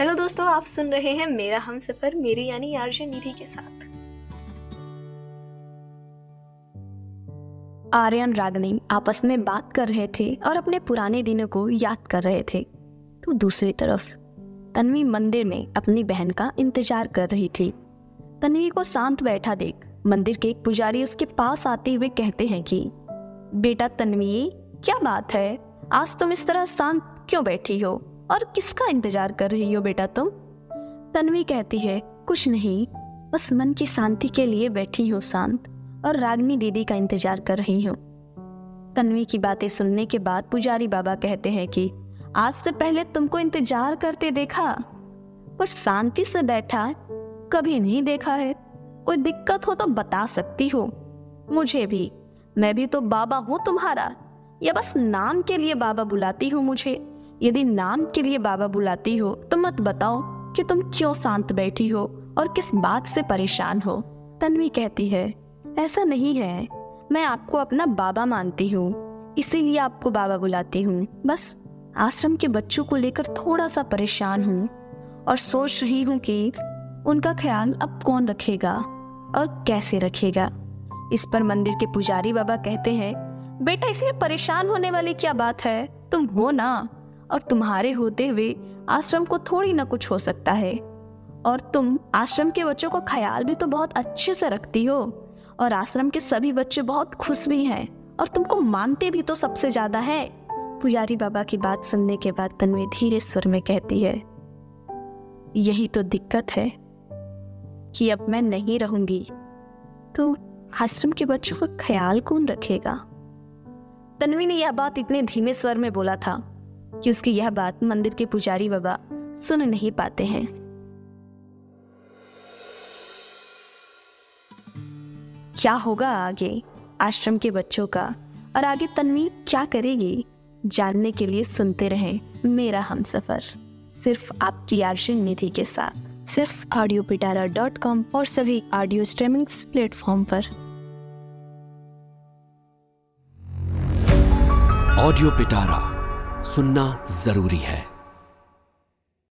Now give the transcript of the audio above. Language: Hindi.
हेलो दोस्तों, आप सुन रहे हैं मेरा हम सफ़र, मेरी यानी आरजे निधि के साथ। आर्यन रागनी आपस में बात कर रहे थे और अपने पुराने दिनों को याद कर रहे थे। तो दूसरी तरफ़, तन्वी मंदिर में अपनी बहन का इंतज़ार कर रही थी। तन्वी को शांत बैठा देख, मंदिर के एक पुजारी उसके पास आते हुए कहते हैं कि, बेटा तन्वी, क्या बात है? आज तुम इस तरह शांत क्यों बैठी हो? और किसका इंतज़ार कर रही हो बेटा तुम? तन्वी कहती है, कुछ नहीं, बस मन की शांति के लिए बैठी हूँ शांत और रागनी दीदी का इंतज़ार कर रही हूँ। तन्वी की बातें सुनने के बाद पुजारी बाबा कहते हैं कि, आज से पहले तुमको इंतज़ार करते देखा, पर शांति से बैठा कभी नहीं देखा है। कोई दिक्कत हो तो बता सकती हो। मुझे भी, मैं भी तो बाबा हूँ तुम्हारा, या बस नाम के लिए बाबा बुलाती हूँ मुझे। यदि नाम के लिए बाबा बुलाती हो तो मत बताओ कि तुम क्यों शांत बैठी हो और किस बात से परेशान हो। तन्वी कहती है, ऐसा नहीं है। मैं आपको अपना बाबा मानती हूँ। इसीलिए आपको बाबा बुलाती हूँ। बस, आश्रम के बच्चों को लेकर थोड़ा सा परेशान हूँ और सोच रही हूँ कि उनका ख्याल अब कौन रखेगा और कैसे रखेगा। इस पर मंदिर के पुजारी बाबा कहते हैं, बेटा इसमें परेशान होने वाली क्या बात है? तुम हो ना। और तुम्हारे होते हुए आश्रम को थोड़ी ना कुछ हो सकता है। और तुम आश्रम के बच्चों का ख्याल भी तो बहुत अच्छे से रखती हो। और आश्रम के सभी बच्चे बहुत खुश भी हैं और तुमको मानते भी तो सबसे ज़्यादा है। पुजारी बाबा की बात सुनने के बाद तन्वी धीरे स्वर में कहती है, यही तो दिक्कत है कि अब मैं नहीं रहूँगी। तो आश्रम के बच्चों का ख्याल कौन रखेगा? तन्वी ने यह बात इतने धीमे स्वर में बोला था कि उसकी यह बात मंदिर के पुजारी बाबा सुन नहीं पाते हैं। क्या होगा आगे आश्रम के बच्चों का? और आगे तनवीर क्या करेगी? जानने के लिए सुनते रहें मेरा हम सफ़र। सिर्फ़ आपकी आर्शिन निधि के साथ। सिर्फ़ ऑडियो पिटारा डॉट कॉम और सभी ऑडियो स्ट्रीमिंग प्लेटफॉर्म पर। ऑडियो पिटारा सुनना ज़रूरी है।